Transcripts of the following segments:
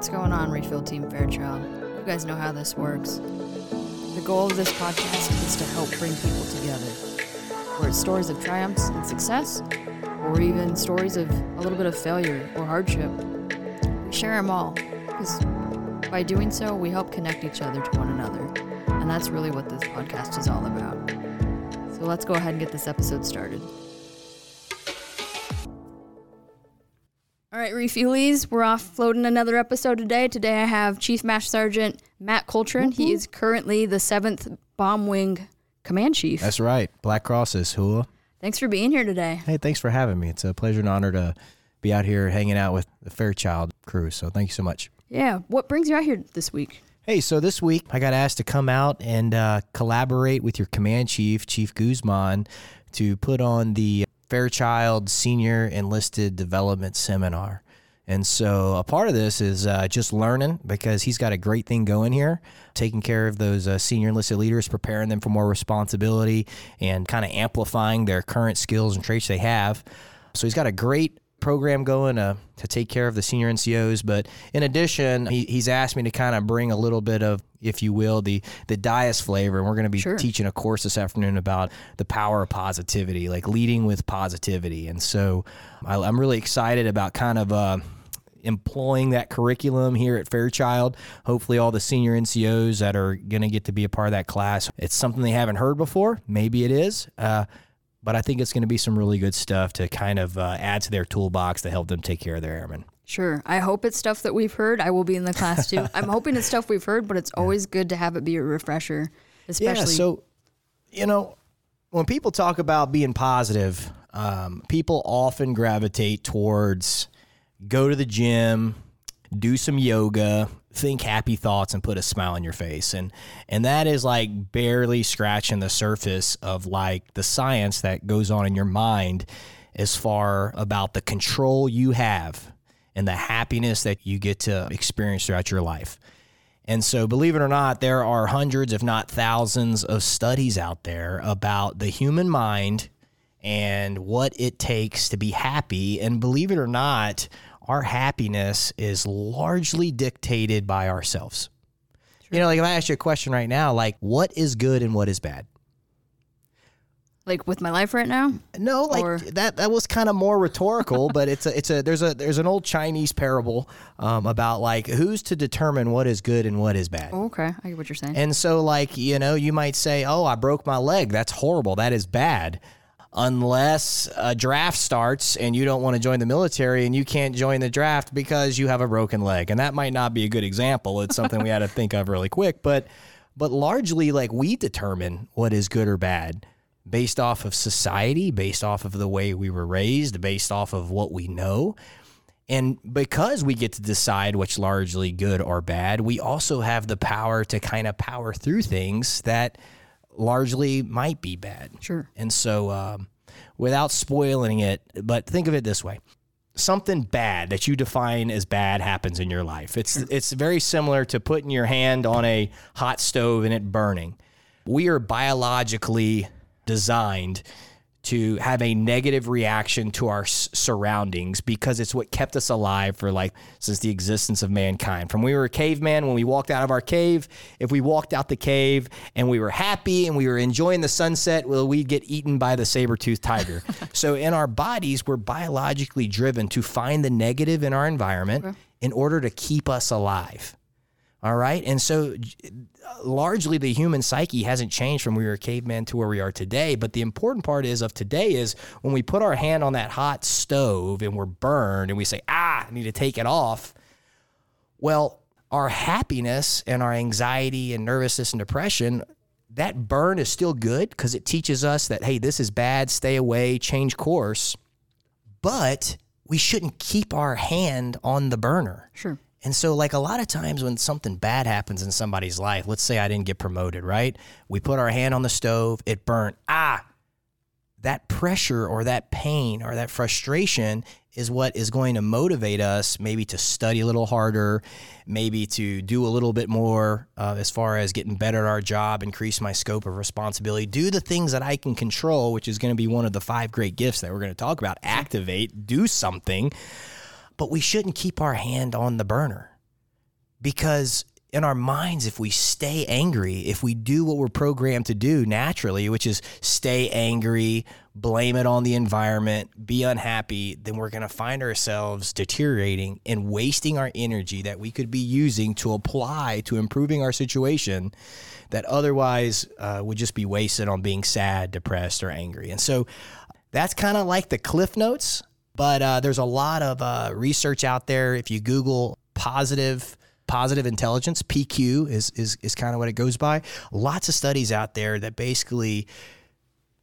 What's going on, Refill Team Fairchild? You guys know how this works. The goal of this podcast is to help bring people together. Where it's stories of triumphs and success, or even stories of a little bit of failure or hardship. We share them all, because by doing so, we help connect each other to one another. And that's really what this podcast is all about. So let's go ahead and get this episode started. Right, refuelies, we're off floating another episode today. Today I have Chief Master Sergeant Matt Coltrane. He is currently the 7th Bomb Wing Command Chief. That's right. Black Crosses, Hula. Thanks for being here today. Hey, thanks for having me. It's a pleasure and honor to be out here hanging out with the Fairchild crew. So thank you so much. Yeah, what brings you out here this week? Hey, so this week I got asked to come out and uh, collaborate with your command chief, Chief Guzman, to put on the Fairchild Senior Enlisted Development Seminar. And so a part of this is uh, just learning because he's got a great thing going here, taking care of those uh, senior enlisted leaders, preparing them for more responsibility and kind of amplifying their current skills and traits they have. So he's got a great program going to, to take care of the senior NCOs. But in addition, he, he's asked me to kind of bring a little bit of, if you will, the the Dyess flavor. And we're going to be Sure. teaching a course this afternoon about the power of positivity, like leading with positivity. And so I, I'm really excited about kind of. Uh, employing that curriculum here at Fairchild. Hopefully, all the senior NCOs that are going to get to be a part of that class. It's something they haven't heard before. Maybe it is. Uh, but I think it's going to be some really good stuff to kind of uh, add to their toolbox to help them take care of their airmen. Sure. I hope it's stuff that we've heard. I will be in the class too. I'm hoping it's stuff we've heard, but it's always good to have it be a refresher, especially. Yeah. So, you know, when people talk about being positive, um, people often gravitate towards go to the gym, do some yoga, think happy thoughts, and put a smile on your face, and and that is like barely scratching the surface of like the science that goes on in your mind as far about the control you have and the happiness that you get to experience throughout your life. And so, believe it or not, there are hundreds, if not thousands, of studies out there about the human mind and what it takes to be happy. And believe it or not, our happiness is largely dictated by ourselves. You know, like if I ask you a question right now, like what is good and what is bad? like with my life right now. No, like Or- that. That was kind of more rhetorical, but it's a, it's a there's a there's an old Chinese parable um, about like who's to determine what is good and what is bad. Oh, okay. I get what you're saying. And so, like, you know, you might say, oh, I broke my leg. That's horrible. That is bad. Unless a draft starts and you don't want to join the military and you can't join the draft because you have a broken leg. And that might not be a good example. It's something we had to think of really quick. But, but largely, like, we determine what is good or bad based off of society, based off of the way we were raised, based off of what we know. And because we get to decide what's largely good or bad, we also have the power to kind of power through things that largely might be bad. Sure. And so, um, without spoiling it, but think of it this way something bad that you define as bad happens in your life. It's it's very similar to putting your hand on a hot stove and it burning. We are biologically designed to have a negative reaction to our s- surroundings because it's what kept us alive for like since the existence of mankind. From we were a caveman when we walked out of our cave, if we walked out the cave and we were happy and we were enjoying the sunset, well we'd get eaten by the saber-toothed tiger. so in our bodies we're biologically driven to find the negative in our environment in order to keep us alive. All right. And so largely the human psyche hasn't changed from where we were a caveman to where we are today. But the important part is of today is when we put our hand on that hot stove and we're burned and we say, ah, I need to take it off. Well, our happiness and our anxiety and nervousness and depression, that burn is still good because it teaches us that, hey, this is bad, stay away, change course. But we shouldn't keep our hand on the burner. Sure. And so, like a lot of times when something bad happens in somebody's life, let's say I didn't get promoted, right? We put our hand on the stove, it burnt. Ah, that pressure or that pain or that frustration is what is going to motivate us maybe to study a little harder, maybe to do a little bit more uh, as far as getting better at our job, increase my scope of responsibility, do the things that I can control, which is going to be one of the five great gifts that we're going to talk about. Activate, do something but we shouldn't keep our hand on the burner. because in our minds, if we stay angry, if we do what we're programmed to do naturally, which is stay angry, blame it on the environment, be unhappy, then we're going to find ourselves deteriorating and wasting our energy that we could be using to apply to improving our situation that otherwise uh, would just be wasted on being sad, depressed, or angry. And so that's kind of like the cliff notes, but uh, there's a lot of uh, research out there. If you Google positive, positive intelligence, PQ is, is, is kind of what it goes by. Lots of studies out there that basically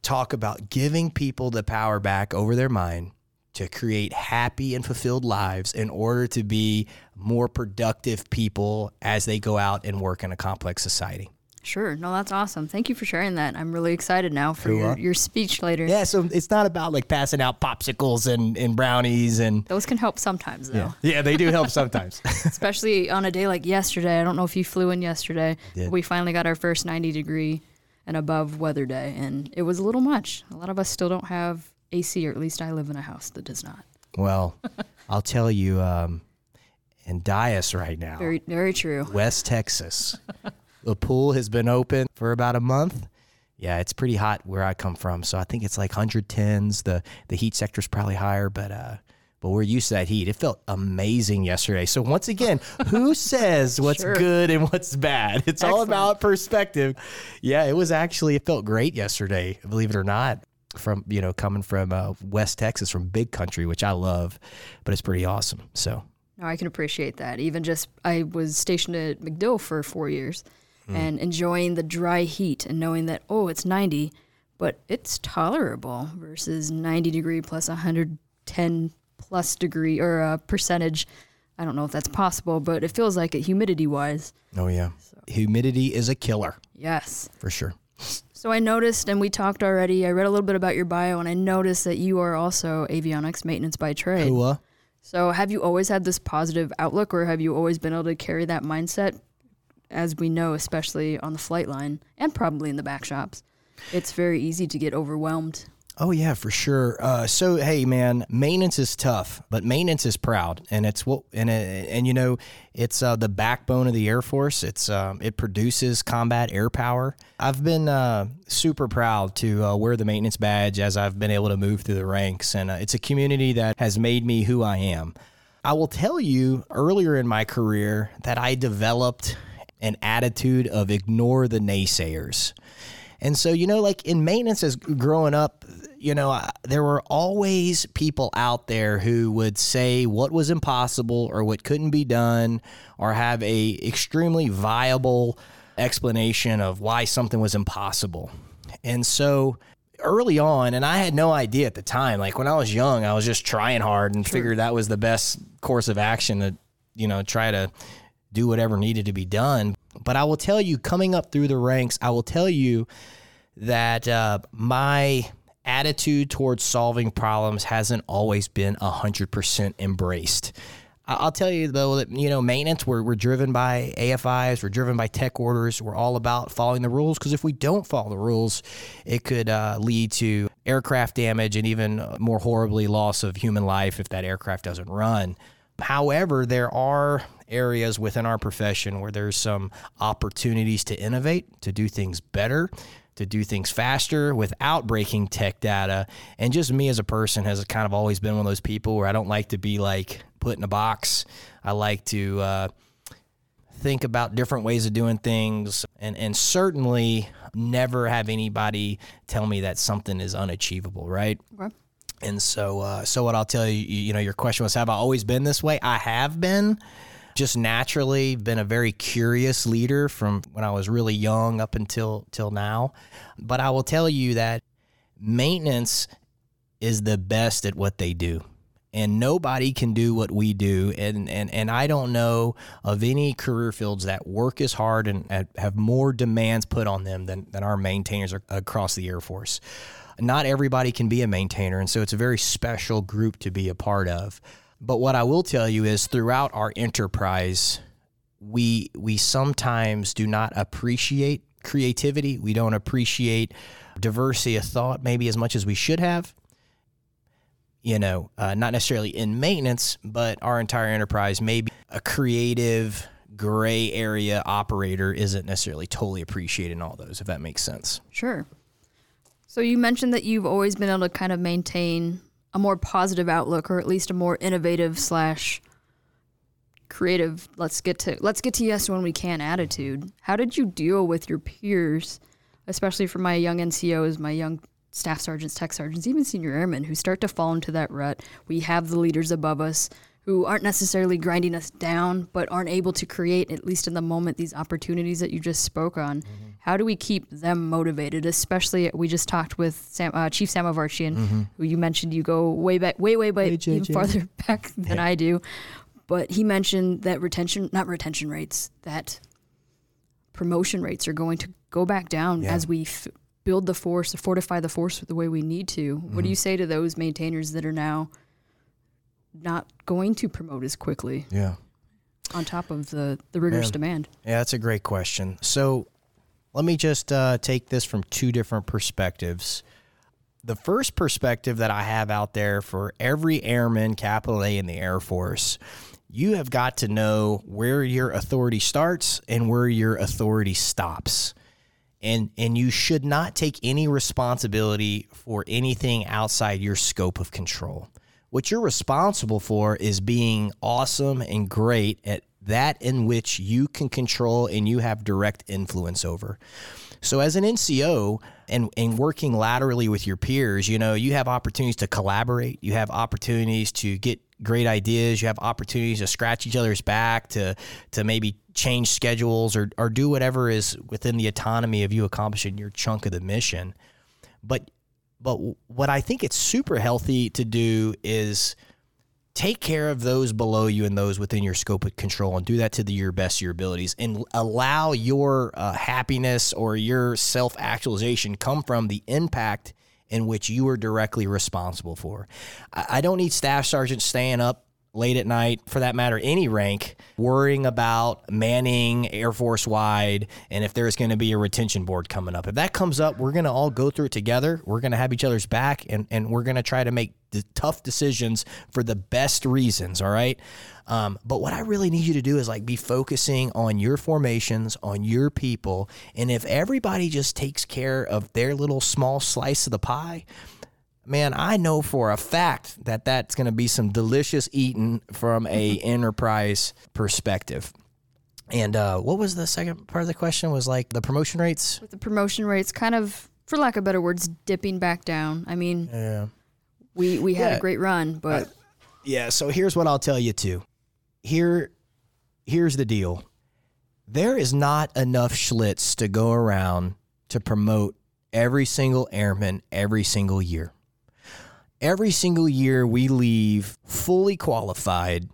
talk about giving people the power back over their mind to create happy and fulfilled lives in order to be more productive people as they go out and work in a complex society. Sure. No, that's awesome. Thank you for sharing that. I'm really excited now for your, your speech later. Yeah, so it's not about like passing out popsicles and, and brownies and Those can help sometimes, though, yeah, they do help sometimes. especially on a day like yesterday. I don't know if you flew in yesterday. We finally got our first 90 degree and above weather day, and it was a little much. A lot of us still don't have AC, or at least I live in a house that does not. well, I'll tell you, um, in Dyess right now, Very, very true. West Texas, the pool has been open for about a month. Yeah, it's pretty hot where I come from, so I think it's like 110s. The the heat sector is probably higher, but uh, but we're used to that heat. It felt amazing yesterday. So once again, who says what's Sure. good and what's bad? It's all about perspective. Yeah, it was actually it felt great yesterday, believe it or not. From you know coming from uh, West Texas, from Big Country, which I love, but it's pretty awesome. So No, I can appreciate that. Even just, I was stationed at MacDill for four years Mm. and enjoying the dry heat and knowing that, oh, it's 90, but it's tolerable versus 90 degree plus 110 plus degree or a percentage. I don't know if that's possible, but it feels like it humidity wise. oh yeah, humidity is a killer Yes. for sure. So I noticed, and we talked already, I read a little bit about your bio, and I noticed that you are also avionics maintenance by trade. Cool. Uh? So, have you always had this positive outlook, or have you always been able to carry that mindset? As we know, especially on the flight line and probably in the back shops, it's very easy to get overwhelmed. Oh yeah, for sure. Uh, so hey, man, maintenance is tough, but maintenance is proud, and it's what and it, and you know, it's uh, the backbone of the Air Force. It's um, it produces combat air power. I've been uh, super proud to uh, wear the maintenance badge as I've been able to move through the ranks, and uh, it's a community that has made me who I am. I will tell you earlier in my career that I developed an attitude of ignore the naysayers. And so, you know, like in maintenance as growing up, you know, I, there were always people out there who would say what was impossible or what couldn't be done or have a extremely viable explanation of why something was impossible. And so early on, and I had no idea at the time, like when I was young, I was just trying hard and figured that was the best course of action to, you know, try to do whatever needed to be done. But I will tell you, coming up through the ranks, I will tell you that uh, my attitude towards solving problems hasn't always been 100% embraced. I'll tell you though that you know maintenance we're, we're driven by AFIs we're driven by tech orders we're all about following the rules because if we don't follow the rules it could uh, lead to aircraft damage and even more horribly loss of human life if that aircraft doesn't run However, there are areas within our profession where there's some opportunities to innovate, to do things better, to do things faster without breaking tech data. And just me as a person has kind of always been one of those people where I don't like to be like put in a box. I like to uh, think about different ways of doing things and, and certainly never have anybody tell me that something is unachievable, right? Okay. And so, uh, so what I'll tell you, you you know, your question was, have I always been this way? I have been, just naturally been a very curious leader from when I was really young up until till now. But I will tell you that maintenance is the best at what they do. And nobody can do what we do. And, and, and I don't know of any career fields that work as hard and have more demands put on them than, than our maintainers across the Air Force not everybody can be a maintainer, and so it's a very special group to be a part of. But what I will tell you is throughout our enterprise, we we sometimes do not appreciate creativity. We don't appreciate diversity of thought maybe as much as we should have. You know, uh, not necessarily in maintenance, but our entire enterprise maybe a creative gray area operator isn't necessarily totally appreciated in all those, if that makes sense. Sure. So you mentioned that you've always been able to kind of maintain a more positive outlook, or at least a more innovative slash creative. Let's get to let's get to yes when we can attitude. How did you deal with your peers, especially for my young NCOs, my young staff sergeants, tech sergeants, even senior airmen who start to fall into that rut? We have the leaders above us who aren't necessarily grinding us down, but aren't able to create, at least in the moment, these opportunities that you just spoke on. Mm-hmm. How do we keep them motivated? Especially, we just talked with Sam, uh, Chief Samovarchian, mm-hmm. who you mentioned you go way back, way, way, way, even farther back than yeah. I do. But he mentioned that retention, not retention rates, that promotion rates are going to go back down yeah. as we f- build the force, fortify the force the way we need to. Mm-hmm. What do mm-hmm. you say to those maintainers that are now? Not going to promote as quickly. Yeah. On top of the the rigorous demand. Yeah, that's a great question. So, let me just uh, take this from two different perspectives. The first perspective that I have out there for every airman, capital A in the Air Force, you have got to know where your authority starts and where your authority stops. And and you should not take any responsibility for anything outside your scope of control. What you're responsible for is being awesome and great at that in which you can control and you have direct influence over. So as an NCO and, and working laterally with your peers, you know, you have opportunities to collaborate, you have opportunities to get great ideas, you have opportunities to scratch each other's back, to to maybe change schedules or, or do whatever is within the autonomy of you accomplishing your chunk of the mission. But but what I think it's super healthy to do is take care of those below you and those within your scope of control and do that to the, your best of your abilities and allow your uh, happiness or your self actualization come from the impact in which you are directly responsible for. I, I don't need staff sergeants staying up late at night, for that matter, any rank, worrying about manning Air Force wide and if there's going to be a retention board coming up. If that comes up, we're going to all go through it together. We're going to have each other's back and, and we're going to try to make the tough decisions for the best reasons. All right. Um, but what I really need you to do is like be focusing on your formations, on your people. And if everybody just takes care of their little small slice of the pie, man, I know for a fact that that's going to be some delicious eating from a enterprise perspective. And uh, what was the second part of the question? Was like the promotion rates? With the promotion rates, kind of, for lack of better words, dipping back down. I mean, yeah. we we had yeah. a great run, but uh, yeah. So here's what I'll tell you too. Here, here's the deal. There is not enough Schlitz to go around to promote every single airman every single year every single year we leave fully qualified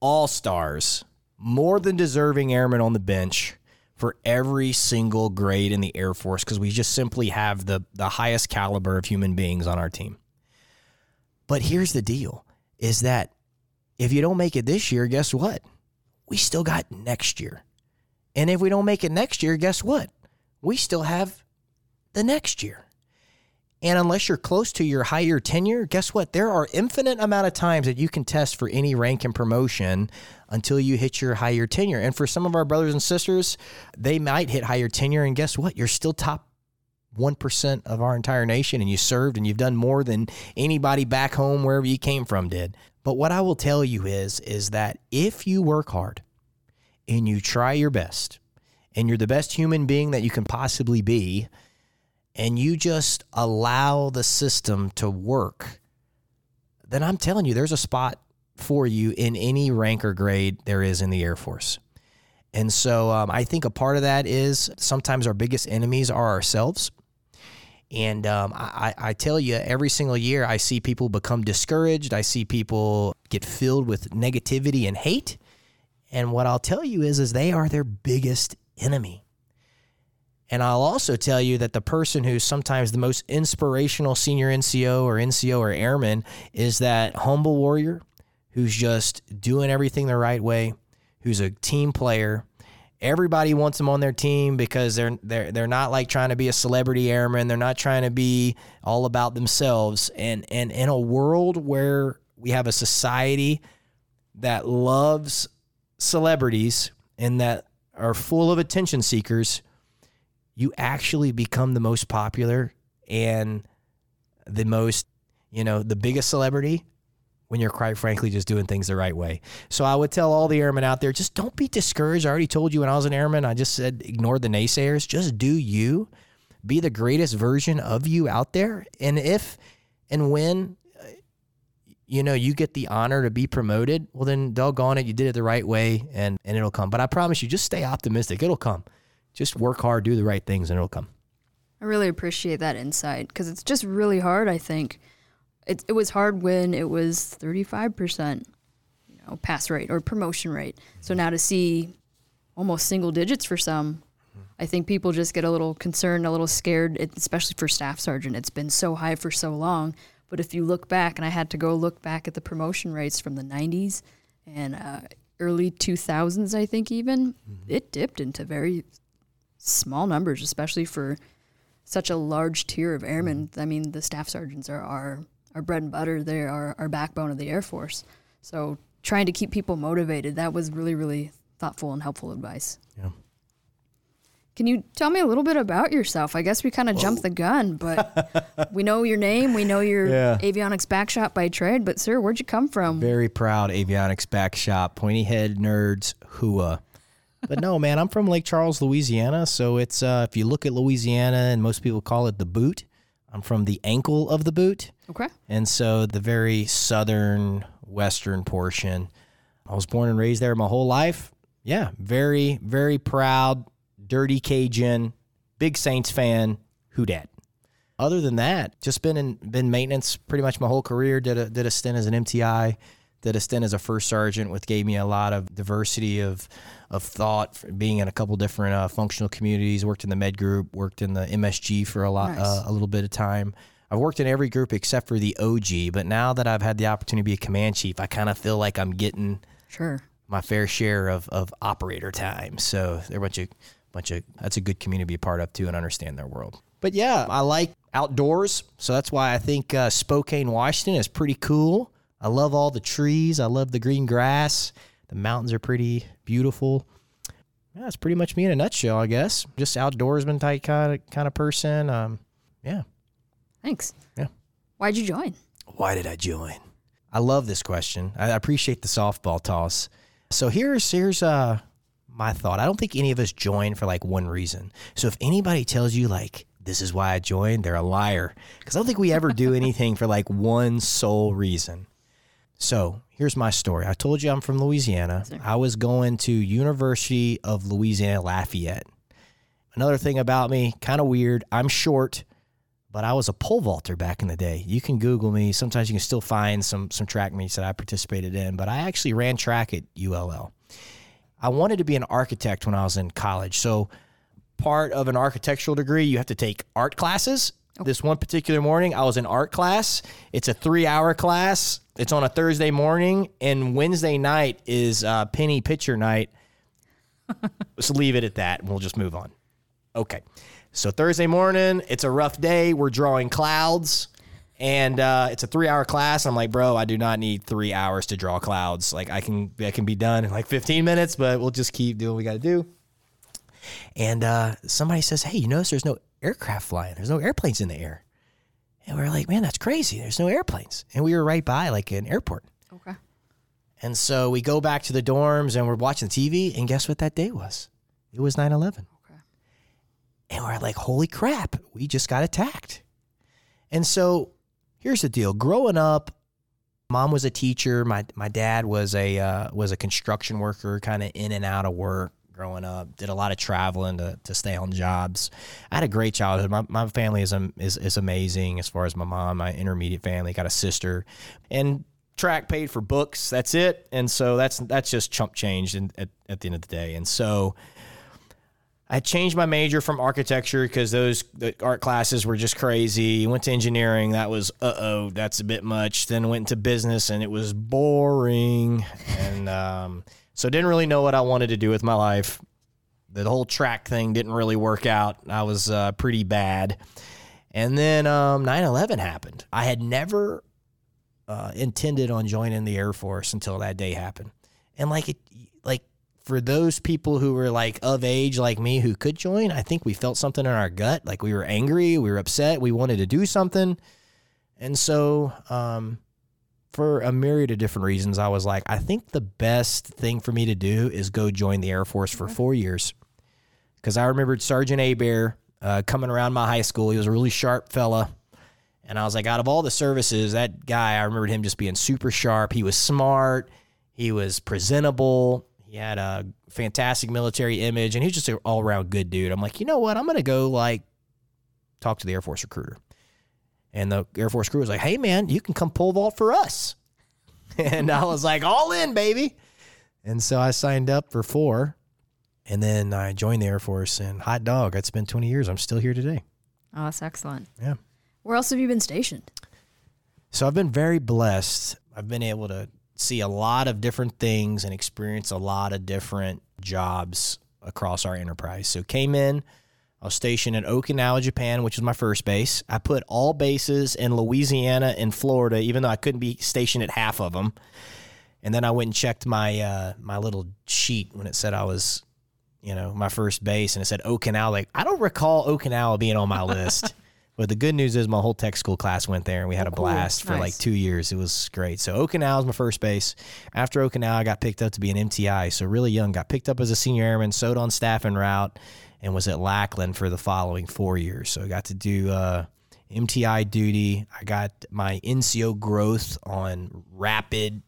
all stars, more than deserving airmen on the bench for every single grade in the Air Force because we just simply have the, the highest caliber of human beings on our team. But here's the deal is that if you don't make it this year, guess what? We still got next year. And if we don't make it next year, guess what? We still have the next year. And unless you're close to your higher tenure, guess what? There are infinite amount of times that you can test for any rank and promotion until you hit your higher tenure. And for some of our brothers and sisters, they might hit higher tenure and guess what? You're still top 1% of our entire nation and you served and you've done more than anybody back home wherever you came from did. But what I will tell you is is that if you work hard and you try your best and you're the best human being that you can possibly be, and you just allow the system to work, then I'm telling you, there's a spot for you in any rank or grade there is in the Air Force. And so um, I think a part of that is sometimes our biggest enemies are ourselves. And um, I, I tell you, every single year I see people become discouraged. I see people get filled with negativity and hate. And what I'll tell you is, is they are their biggest enemy. And I'll also tell you that the person who's sometimes the most inspirational senior NCO or NCO or airman is that humble warrior who's just doing everything the right way, who's a team player. Everybody wants them on their team because they're they're they're not like trying to be a celebrity airman. They're not trying to be all about themselves. And and in a world where we have a society that loves celebrities and that are full of attention seekers, you actually become the most popular and the most, you know, the biggest celebrity when you're quite frankly just doing things the right way. So I would tell all the airmen out there, just don't be discouraged. I already told you when I was an airman, I just said ignore the naysayers. Just do you. Be the greatest version of you out there. And if and when you know you get the honor to be promoted, well then doggone it, you did it the right way and, and it'll come. But I promise you, just stay optimistic. It'll come. Just work hard, do the right things, and it'll come. I really appreciate that insight because it's just really hard, I think. It, it was hard when it was 35% you know pass rate or promotion rate. So now to see almost single digits for some i think people just get a little concerned a little scared especially for staff sergeant. It's been so high for so long. But if you look back and i had to go look back at the promotion rates from the 90s and uh, early 2000s i think even mm-hmm. it dipped into very small numbers especially for such a large tier of airmen mm-hmm. i mean the staff sergeants are, are our bread and butter. They are our backbone of the Air Force. So trying to keep people motivated, that was really, really thoughtful and helpful advice. Yeah. Can you tell me a little bit about yourself? I guess we kind of jumped the gun, but we know your name. We know you're yeah. avionics back shop by trade. But sir, where'd you come from? Very proud avionics back shop, pointy head nerds, hua. But no, man, I'm from Lake Charles, Louisiana. So it's uh, if you look at Louisiana, and most people call it the boot. I'm from the ankle of the boot. Okay. And so the very southern western portion. I was born and raised there my whole life. Yeah, very very proud, dirty Cajun, big Saints fan, who dat. Other than that, just been in been maintenance pretty much my whole career. Did a did a stint as an MTI, did a stint as a first sergeant, which gave me a lot of diversity of of thought. Being in a couple different uh, functional communities, worked in the med group, worked in the MSG for a lot, nice. uh, a little bit of time. I've worked in every group except for the OG, but now that I've had the opportunity to be a command chief, I kind of feel like I'm getting sure my fair share of, of operator time. So they're a bunch of bunch of that's a good community to be a part of too and understand their world. But yeah, I like outdoors, so that's why I think uh, Spokane, Washington is pretty cool. I love all the trees. I love the green grass. The mountains are pretty beautiful. Yeah, that's pretty much me in a nutshell, I guess. Just outdoorsman type kind of kind of person. Um, yeah. Thanks. Yeah. Why'd you join? Why did I join? I love this question. I appreciate the softball toss. So here's here's uh my thought. I don't think any of us join for like one reason. So if anybody tells you like this is why I joined, they're a liar. Because I don't think we ever do anything for like one sole reason. So here's my story. I told you I'm from Louisiana. I was going to University of Louisiana Lafayette. Another thing about me, kind of weird. I'm short, but I was a pole vaulter back in the day. You can Google me. Sometimes you can still find some some track meets that I participated in. But I actually ran track at ULL. I wanted to be an architect when I was in college. So part of an architectural degree, you have to take art classes. Okay. This one particular morning, I was in art class. It's a three hour class. It's on a Thursday morning, and Wednesday night is uh, penny pitcher night. Let's leave it at that, and we'll just move on. Okay. So Thursday morning, it's a rough day. We're drawing clouds, and uh, it's a three-hour class. I'm like, bro, I do not need three hours to draw clouds. Like, I can, I can be done in like 15 minutes, but we'll just keep doing what we got to do. And uh, somebody says, hey, you notice there's no aircraft flying. There's no airplanes in the air. And we were like, man, that's crazy. There's no airplanes. And we were right by like an airport. Okay. And so we go back to the dorms and we're watching TV. And guess what that day was? It was 9 11. Okay. And we're like, holy crap, we just got attacked. And so here's the deal growing up, mom was a teacher. My, my dad was a, uh, was a construction worker, kind of in and out of work growing up. Did a lot of traveling to, to stay on jobs. I had a great childhood. My, my family is, is is amazing as far as my mom, my intermediate family, got a sister, and track paid for books. That's it. And so that's that's just chump change in, at at the end of the day. And so. I changed my major from architecture because those art classes were just crazy. Went to engineering, that was uh oh, that's a bit much. Then went into business, and it was boring. And um, so didn't really know what I wanted to do with my life. The whole track thing didn't really work out. I was uh, pretty bad. And then um, 9/11 happened. I had never uh, intended on joining the Air Force until that day happened. And like it, like for those people who were like of age like me who could join, I think we felt something in our gut. Like we were angry, we were upset, we wanted to do something. And so, um, for a myriad of different reasons, I was like, I think the best thing for me to do is go join the Air Force for four years. Because I remembered Sergeant Abear uh, coming around my high school. He was a really sharp fella. And I was like, out of all the services, that guy, I remembered him just being super sharp. He was smart, he was presentable, he had a fantastic military image, and he was just an all around good dude. I'm like, you know what? I'm going to go like talk to the Air Force recruiter. And the Air Force crew was like, hey, man, you can come pole vault for us. And I was like, all in, baby. And so I signed up for four. And then I joined the Air Force and hot dog. I'd spent 20 years. I'm still here today. Oh, that's excellent. Yeah. Where else have you been stationed? So I've been very blessed. I've been able to see a lot of different things and experience a lot of different jobs across our enterprise. So came in, I was stationed in Okinawa, Japan, which was my first base. I put all bases in Louisiana and Florida, even though I couldn't be stationed at half of them. And then I went and checked my uh, my little sheet when it said I was, you know, my first base, and it said Okinawa. Like I don't recall Okinawa being on my list. But the good news is my whole tech school class went there and we had a cool. blast for like two years. It was great. So Okinawa was my first base. After Okinawa, I got picked up to be an MTI. So really young, got picked up as a senior airman, sewed on staff en route, and was at Lackland for the following four years. So I got to do uh, MTI duty. I got my NCO growth on rapid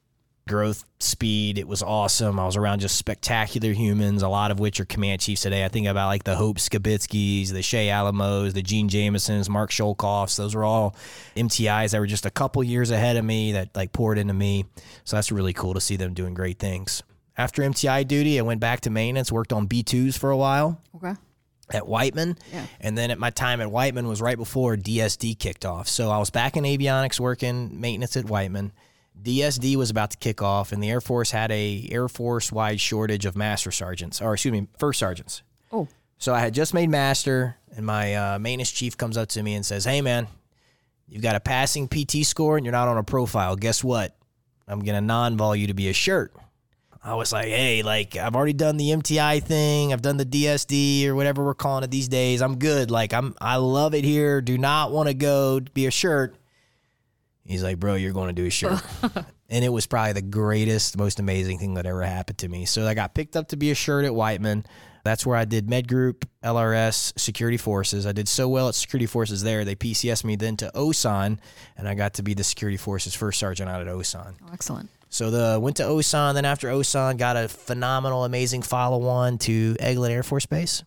growth speed. It was awesome. I was around just spectacular humans, a lot of which are command chiefs today. I think about like the Hope Skabitskys, the Shay Alamos, the Gene Jamesons, Mark Sholkoffs. Those were all MTIs that were just a couple years ahead of me that like poured into me. So that's really cool to see them doing great things. After MTI duty, I went back to maintenance, worked on B2s for a while Okay. At Whiteman. Yeah. And then at my time at Whiteman was right before DSD kicked off. So I was back in avionics working maintenance at Whiteman. DSD was about to kick off, and the Air Force had a Air Force wide shortage of master sergeants, or excuse me, first sergeants. Oh, So I had just made master, and my uh, maintenance chief comes up to me and says, "Hey man, you've got a passing PT score, and you're not on a profile. Guess what? I'm gonna non-vol you to be a shirt." I was like, "Hey, like I've already done the MTI thing. I've done the DSD or whatever we're calling it these days. I'm good. Like I'm, I love it here. Do not want to go be a shirt." He's like, "Bro, you're going to do a shirt." and it was probably the greatest, most amazing thing that ever happened to me. So I got picked up to be a shirt at Whiteman. That's where I did Med Group, LRS, Security Forces. I did so well at Security Forces there, they PCS me then to OSAN, and I got to be the Security Forces first sergeant out at OSAN. oh, excellent. So the went to OSAN, then after OSAN, got a phenomenal, amazing follow-on to Eglin Air Force Base.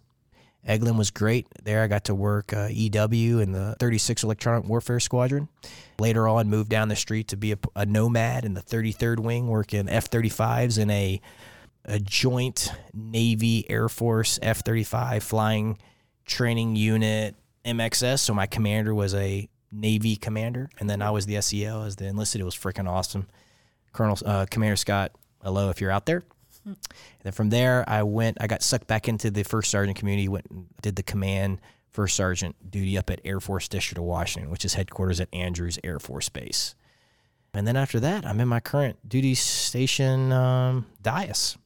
Eglin was great. There I got to work uh, EW in the 36 Electronic Warfare Squadron. Later on, moved down the street to be a, a nomad in the 33rd Wing, working F-35s in a a joint Navy Air Force F-35 flying training unit MXS. So my commander was a Navy commander, and then I was the SEL as the enlisted. It was freaking awesome. Colonel uh, Commander Scott, hello if you're out there. And then from there, I went. I got sucked back into the first sergeant community. Went and did the command first sergeant duty up at Air Force District of Washington, which is headquarters at Andrews Air Force Base. And then after that, I'm in my current duty station, um, Dyess,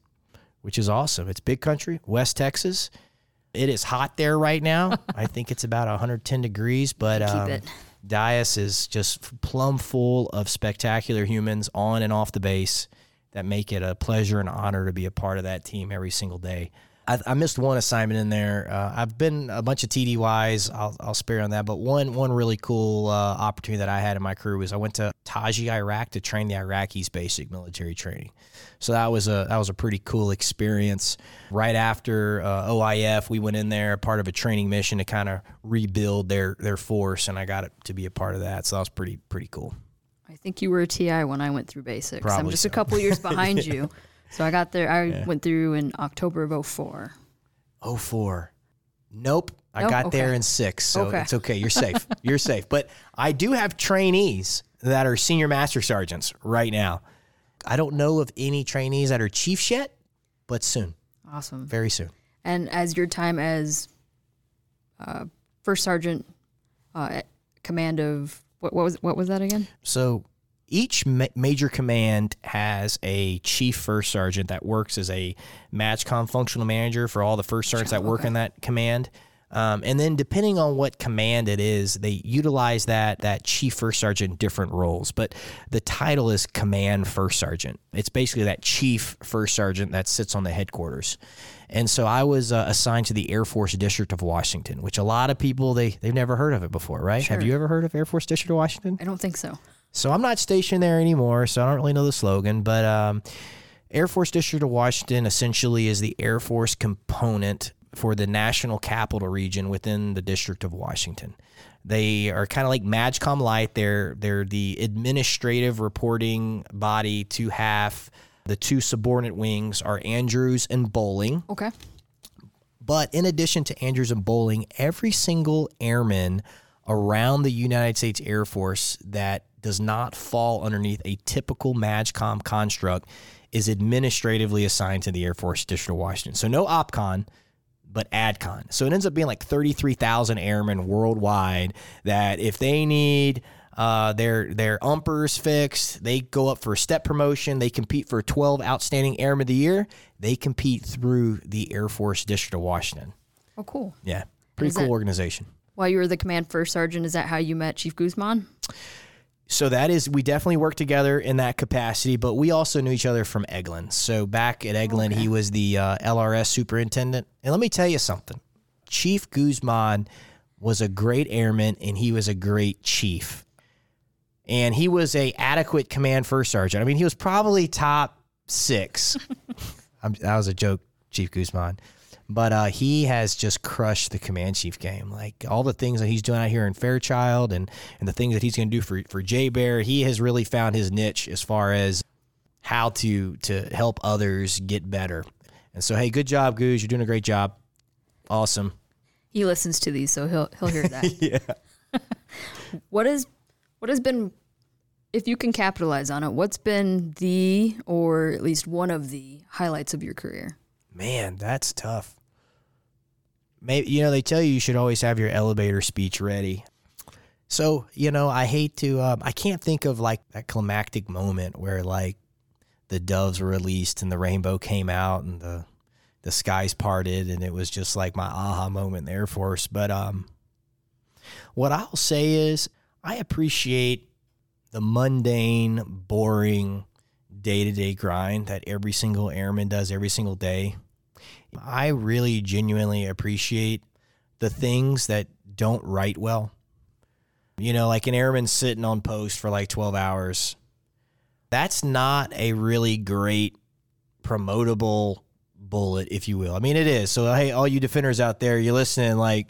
which is awesome. It's big country, West Texas. It is hot there right now. I think it's about 110 degrees, but Keep um, Dyess is just plumb full of spectacular humans on and off the base that make it a pleasure and honor to be a part of that team every single day. I, I missed one assignment in there. Uh, I've been a bunch of TDYs. I'll, I'll spare on that. But one one really cool uh, opportunity that I had in my career was I went to Taji, Iraq, to train the Iraqis basic military training. So that was a that was a pretty cool experience. Right after uh, OIF, we went in there part of a training mission to kind of rebuild their their force, and I got it to be a part of that. So that was pretty pretty cool. I think you were a TI when I went through basics. I'm just so. a couple years behind you. So I got there. I went through in October of 04. Oh four. Nope. I Nope? got there in six, so Okay. it's okay. You're safe. You're safe. But I do have trainees that are senior master sergeants right now. I don't know of any trainees that are chiefs yet, but soon, Awesome. very soon. And as your time as uh, first sergeant, uh, command of what, what was what was that again? So each ma- major command has a chief first sergeant that works as a MAJCOM functional manager for all the first sergeants that work in that command. Um, and then depending on what command it is, they utilize that that chief first sergeant in different roles. But the title is command first sergeant. It's basically that chief first sergeant that sits on the headquarters. And so I was uh, assigned to the Air Force District of Washington, which a lot of people they they've never heard of it before, right? Have you ever heard of Air Force District of Washington? I don't think so. So I'm not stationed there anymore, so I don't really know the slogan, but um, Air Force District of Washington essentially is the Air Force component for the national capital region within the District of Washington. They are kind of like MAJCOM Light. They're they're the administrative reporting body to have the two subordinate wings are Andrews and Bolling. Okay. But in addition to Andrews and Bolling, every single airman around the United States Air Force that does not fall underneath a typical MAJCOM construct is administratively assigned to the Air Force District of Washington. So no OPCON, but ADCON. So it ends up being like 33,000 airmen worldwide that if they need uh, their their umpers fixed, they go up for a step promotion. They compete for 12 outstanding airmen of the year. They compete through the Air Force District of Washington. Oh, cool. Yeah, pretty Is cool that- organization. While you were the command first sergeant, is that how you met Chief Guzman? So that is, we definitely worked together in that capacity, but we also knew each other from Eglin. So back at Eglin, he was the uh, LRS superintendent. And let me tell you something Chief Guzman was a great airman and he was a great chief. And he was a adequate command first sergeant. I mean, he was probably top six. I'm, that was a joke, Chief Guzman. But uh, he has just crushed the command chief game. Like all the things that he's doing out here in Fairchild and, and the things that he's going to do for, for JBER, he has really found his niche as far as how to to help others get better. And so, hey, good job, Goose. You're doing a great job. Awesome. He listens to these, so he'll he'll hear that. Yeah. what is what has been if you can capitalize on it, what's been the or at least one of the highlights of your career? Man, that's tough. Maybe you know they tell you you should always have your elevator speech ready. So you know I hate to um, I can't think of like that climactic moment where like the doves were released and the rainbow came out and the the skies parted and it was just like my aha moment in the Air Force. But um, what I'll say is I appreciate the mundane, boring day to day grind that every single airman does every single day. I really genuinely appreciate the things that don't write well. You know, like an airman sitting on post for like 12 hours. That's not a really great promotable bullet, if you will. I mean, it is. So, hey, all you defenders out there, you're listening, like,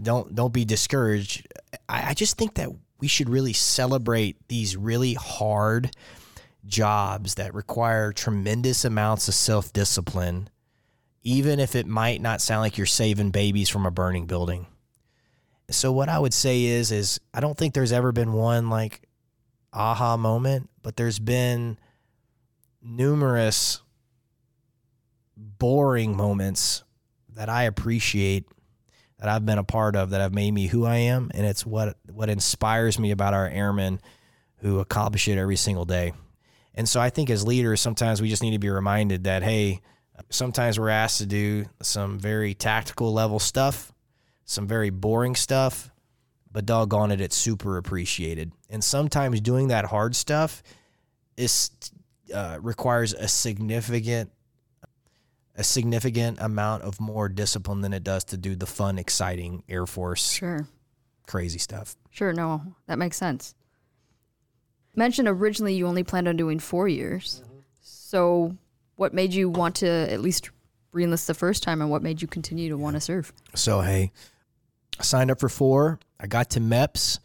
don't don't be discouraged. I, I just think that we should really celebrate these really hard jobs that require tremendous amounts of self discipline, even if it might not sound like you're saving babies from a burning building. So what I would say is is I don't think there's ever been one like aha moment, but there's been numerous boring moments that I appreciate that I've been a part of that have made me who I am and it's what what inspires me about our airmen who accomplish it every single day. And so I think as leaders sometimes we just need to be reminded that hey, sometimes we're asked to do some very tactical level stuff, some very boring stuff, but doggone it, it's super appreciated. And sometimes doing that hard stuff is uh, requires a significant a significant amount of more discipline than it does to do the fun, exciting Air Force Sure. crazy stuff. Sure, no, that makes sense. Mentioned originally you only planned on doing four years. So, what made you want to at least reenlist the first time, and what made you continue to want to serve? So hey, I signed up for four. I got to MEPS.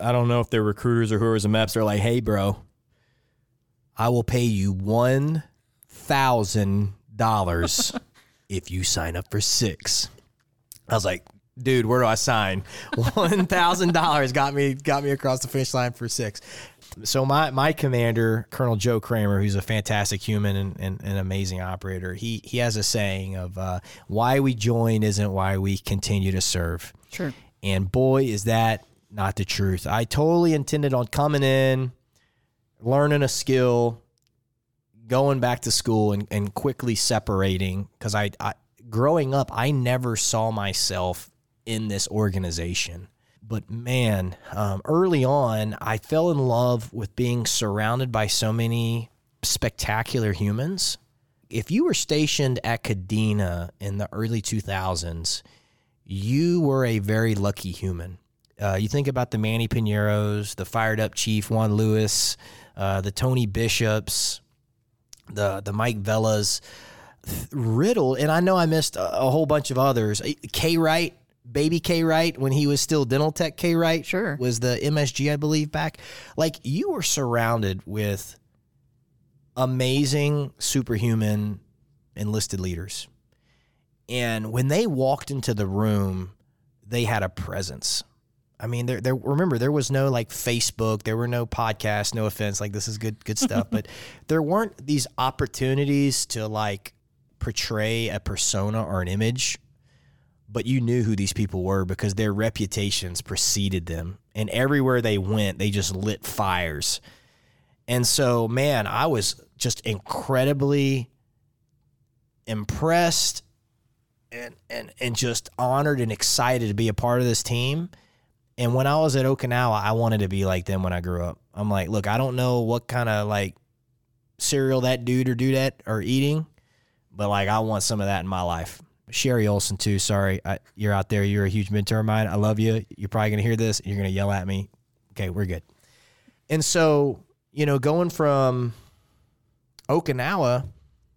I don't know if they're recruiters or whoever's in MEPS. They're like, hey, bro, I will pay you one thousand dollars if you sign up for six. I was like, dude, where do I sign? One thousand dollars got me got me across the finish line for six. So my my commander, Colonel Joe Kramer, who's a fantastic human and, and an amazing operator, he he has a saying of uh, why we join isn't why we continue to serve. Sure. And boy, is that not the truth. I totally intended on coming in, learning a skill, going back to school, and, and quickly separating because I, I growing up, I never saw myself in this organization. But man, um, early on, I fell in love with being surrounded by so many spectacular humans. If you were stationed at Kadena in the early 2000s, you were a very lucky human. Uh, you think about the Manny Pineros, the fired up Chief Juan Lewis, uh, the Tony Bishops, the the Mike Vellas, Riddle, and I know I missed a, a whole bunch of others. K Wright, baby K Wright, when he was still Dental Tech K Wright, Sure. was the MSG, I believe, back. Like you were surrounded with amazing superhuman enlisted leaders. And when they walked into the room, they had a presence. I mean, there, there. Remember, there was no like Facebook, there were no podcasts. No offense, like this is good, good stuff, but there weren't these opportunities to like portray a persona or an image. But you knew who these people were because their reputations preceded them, and everywhere they went, they just lit fires. And so, man, I was just incredibly impressed and and and just honored and excited to be a part of this team. And when I was at Okinawa, I wanted to be like them when I grew up. I'm like, look, I don't know what kind of like cereal that dude or dudette are eating, but like I want some of that in my life. Sherry Olson too. Sorry, I, you're out there. You're a huge mentor of mine. I love you. You're probably gonna hear this. and You're gonna yell at me. Okay, we're good. And so you know, going from Okinawa,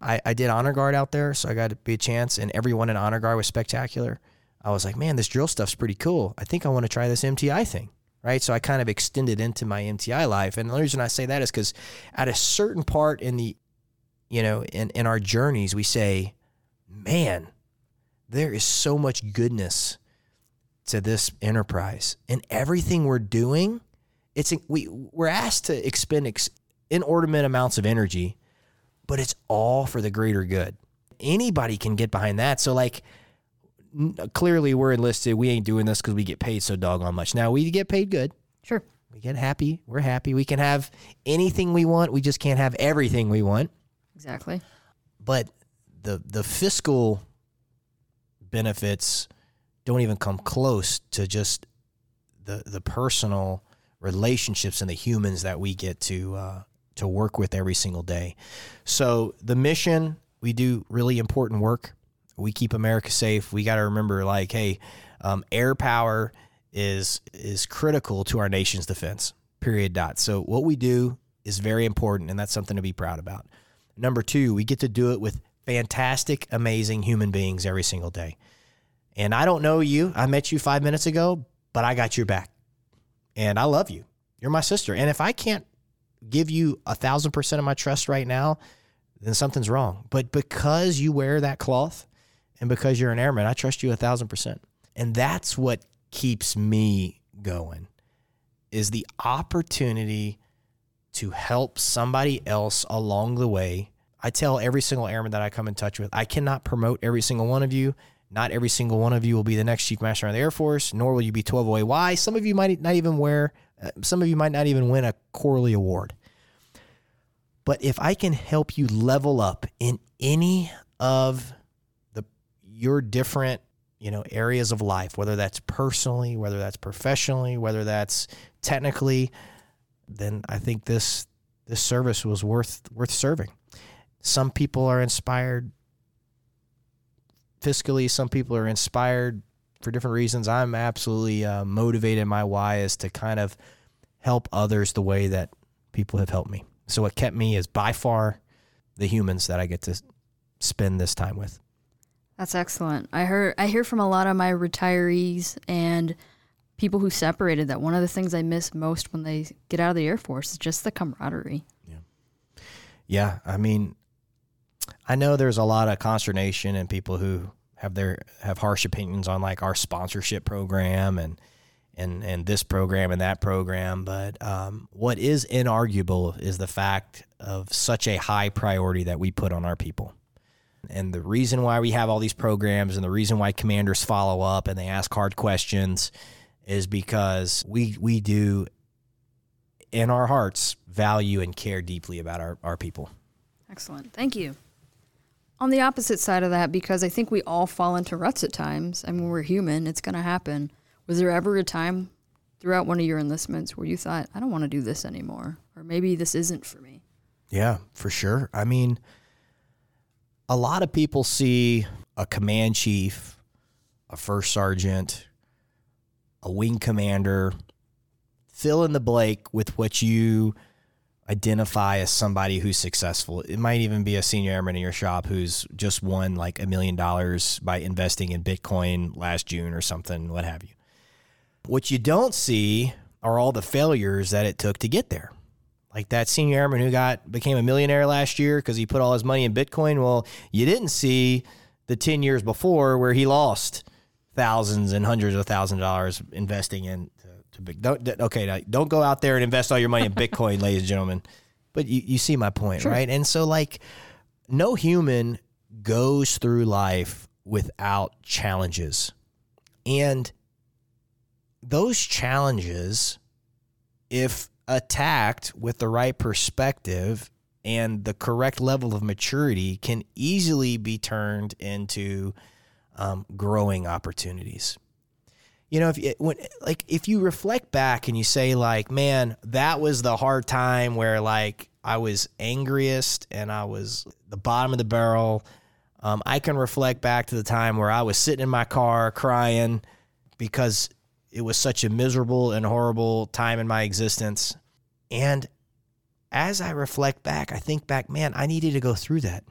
I, I did honor guard out there, so I got to be a chance, and everyone in honor guard was spectacular. I was like, man, this drill stuff's pretty cool. I think I want to try this MTI thing, right? So I kind of extended into my MTI life, and the reason I say that is because at a certain part in the, you know, in in our journeys, we say, man, there is so much goodness to this enterprise, and everything we're doing it's we we're asked to expend ex, inordinate amounts of energy, but it's all for the greater good. Anybody can get behind that. So like n- clearly we're enlisted. We ain't doing this because we get paid so doggone much. Now we get paid good. Sure. We get happy. We're happy. We can have anything we want. We just can't have everything we want. Exactly. But the the fiscal benefits don't even come close to just the the personal relationships and the humans that we get to uh, to work with every single day. So the mission, we do really important work. We keep America safe. We got to remember, like, hey, um, air power is is critical to our nation's defense. Period. Dot. So what we do is very important, and that's something to be proud about. Number two, we get to do it with fantastic, amazing human beings every single day. And I don't know you. I met you five minutes ago, but I got your back and I love you. You're my sister. And if I can't give you a thousand percent of my trust right now, then something's wrong. But because you wear that cloth and because you're an airman, I trust you a thousand percent. And that's what keeps me going is the opportunity to help somebody else along the way. I tell every single airman that I come in touch with, I cannot promote every single one of you. Not every single one of you will be the next chief master of the Air Force, nor will you be 12 OAY. Some of you might not even wear, uh, some of you might not even win a Corley Award. But if I can help you level up in any of the your different, you know, areas of life, whether that's personally, whether that's professionally, whether that's technically, then I think this this service was worth worth serving. Some people are inspired fiscally. Some people are inspired for different reasons. I'm absolutely uh, motivated. My why is to kind of help others the way that people have helped me. So what kept me is by far the humans that I get to spend this time with. That's excellent. I heard I hear from a lot of my retirees and people who separated that one of the things I miss most when they get out of the Air Force is just the camaraderie. Yeah, Yeah, I mean, I know there's a lot of consternation and people who have their have harsh opinions on like our sponsorship program and and and this program and that program, but um, what is inarguable is the fact of such a high priority that we put on our people. And the reason why we have all these programs and the reason why commanders follow up and they ask hard questions is because we we do in our hearts value and care deeply about our, our people. Excellent. Thank you. On the opposite side of that, because I think we all fall into ruts at times. I mean, we're human, it's going to happen. Was there ever a time throughout one of your enlistments where you thought, I don't want to do this anymore? Or maybe this isn't for me? Yeah, for sure. I mean, a lot of people see a command chief, a first sergeant, a wing commander, fill in the blank with what you identify as somebody who's successful. It might even be a senior airman in your shop who's just won like a million dollars by investing in Bitcoin last June or something, what have you. What you don't see are all the failures that it took to get there. Like that senior airman who got became a millionaire last year because he put all his money in Bitcoin. Well, you didn't see the 10 years before where he lost thousands and hundreds of thousands of dollars investing in to, big. Don't, okay, don't go out there and invest all your money in Bitcoin, ladies and gentlemen. But you, you see my point, sure. right? And so, like, no human goes through life without challenges. And those challenges, if attacked with the right perspective and the correct level of maturity, can easily be turned into um, growing opportunities. You know, if you, when like if you reflect back and you say like, man, that was the hard time where like I was angriest and I was the bottom of the barrel. Um, I can reflect back to the time where I was sitting in my car crying because it was such a miserable and horrible time in my existence. And as I reflect back, I think back, man, I needed to go through that.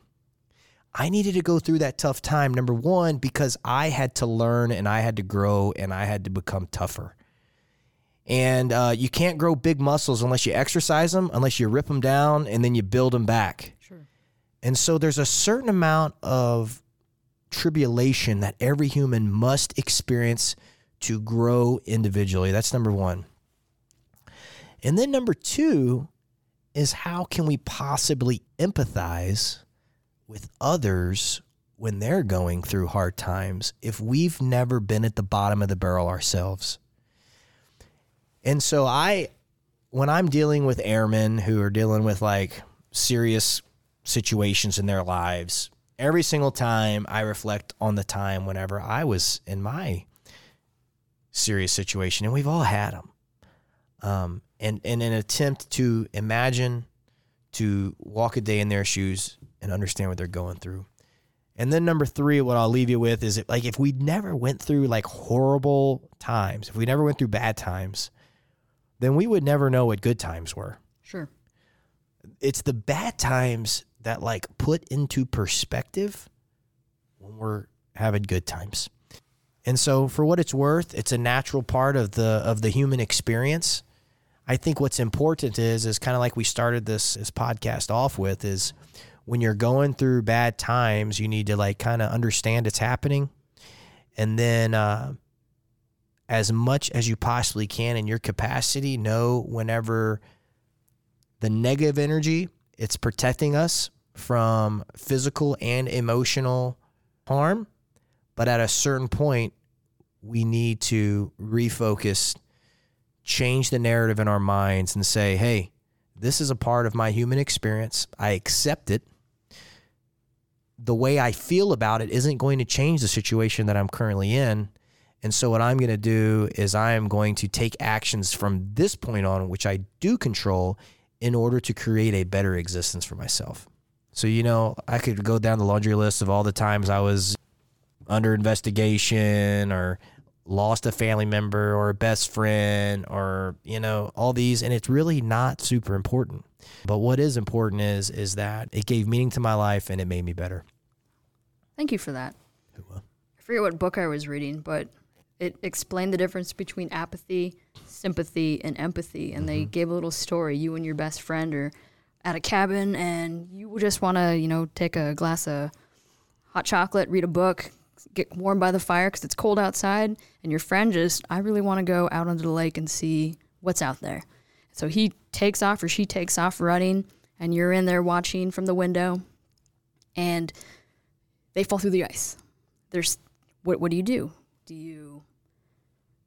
I needed to go through that tough time, number one, because I had to learn and I had to grow and I had to become tougher. And uh, you can't grow big muscles unless you exercise them, unless you rip them down and then you build them back. Sure. And so there's a certain amount of tribulation that every human must experience to grow individually. That's number one. And then number two is how can we possibly empathize with others when they're going through hard times if we've never been at the bottom of the barrel ourselves? And so I when I'm dealing with airmen who are dealing with like serious situations in their lives, every single time I reflect on the time whenever I was in my serious situation, and we've all had them. Um, and, and an attempt to imagine, to walk a day in their shoes and understand what they're going through. And then number three, what I'll leave you with is like if we never went through like horrible times, if we never went through bad times, then we would never know what good times were. Sure. It's the bad times that like put into perspective when we're having good times. And so for what it's worth, it's a natural part of the of the human experience. I think what's important is is kind of like we started this this podcast off with is when you're going through bad times, you need to like kind of understand it's happening and then uh, as much as you possibly can in your capacity, know whenever the negative energy, it's protecting us from physical and emotional harm but at a certain point, we need to refocus, change the narrative in our minds, and say, hey, this is a part of my human experience. I accept it. The way I feel about it isn't going to change the situation that I'm currently in. And so, what I'm going to do is, I am going to take actions from this point on, which I do control, in order to create a better existence for myself. So, you know, I could go down the laundry list of all the times I was under investigation or lost a family member or a best friend or you know all these and it's really not super important but what is important is is that it gave meaning to my life and it made me better thank you for that i forget what book i was reading but it explained the difference between apathy sympathy and empathy and mm-hmm. they gave a little story you and your best friend are at a cabin and you just want to you know take a glass of hot chocolate read a book get warm by the fire because it's cold outside, and your friend just, I really want to go out onto the lake and see what's out there. So he takes off or she takes off running, and you're in there watching from the window, and they fall through the ice. There's, what, what do you do? Do you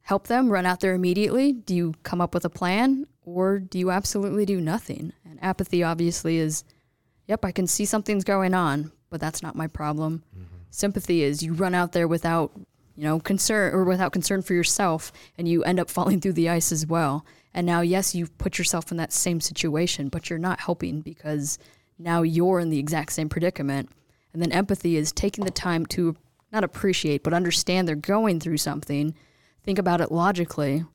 help them run out there immediately? Do you come up with a plan? or do you absolutely do nothing? And apathy obviously is, yep, I can see something's going on, but that's not my problem. Mm-hmm. Sympathy is you run out there without, you know, concern or without concern for yourself and you end up falling through the ice as well. And now, yes, you've put yourself in that same situation, but you're not helping because now you're in the exact same predicament. And then empathy is taking the time to not appreciate, but understand they're going through something. Think about it logically.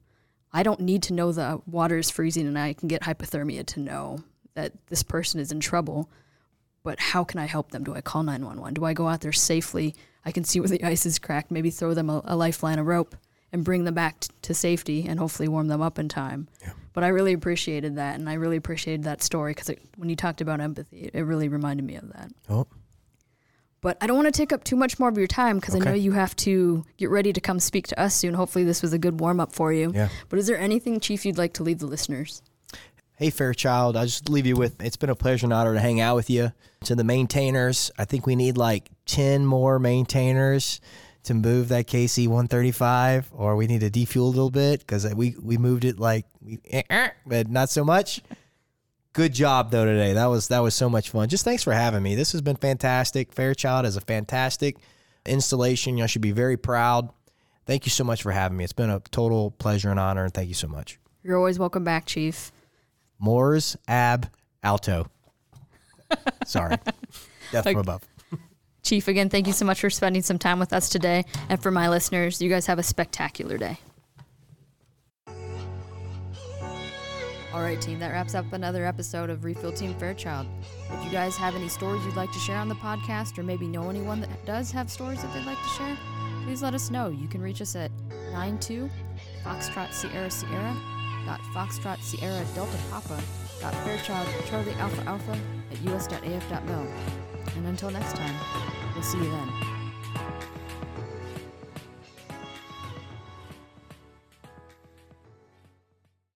I don't need to know the water is freezing and I can get hypothermia to know that this person is in trouble. But how can I help them? Do I call 911? Do I go out there safely? I can see where the ice is cracked, maybe throw them a, a lifeline, a rope, and bring them back t- to safety and hopefully warm them up in time. Yeah. But I really appreciated that, and I really appreciated that story because when you talked about empathy, it, it really reminded me of that. Oh. But I don't want to take up too much more of your time because okay. I know you have to get ready to come speak to us soon. Hopefully, this was a good warm up for you. Yeah. But is there anything, Chief, you'd like to leave the listeners? Hey, Fairchild, I'll just leave you with it's been a pleasure and honor to hang out with you. To the maintainers, I think we need like 10 more maintainers to move that KC 135, or we need to defuel a little bit because we, we moved it like, we, eh, eh, but not so much. Good job though today. That was that was so much fun. Just thanks for having me. This has been fantastic. Fairchild is a fantastic installation. You should be very proud. Thank you so much for having me. It's been a total pleasure and honor, and thank you so much. You're always welcome back, Chief. Mors ab alto. Sorry, death from above. Chief, again, thank you so much for spending some time with us today. And for my listeners, you guys have a spectacular day. All right, team, that wraps up another episode of Refill Team Fairchild. If you guys have any stories you'd like to share on the podcast, or maybe know anyone that does have stories that they'd like to share, please let us know. You can reach us at 92 Foxtrot Sierra Sierra dot Foxtrot Sierra Delta Papa dot Fairchild Charlie Alpha Alpha at us.af.mil. And until next time, we'll see you then.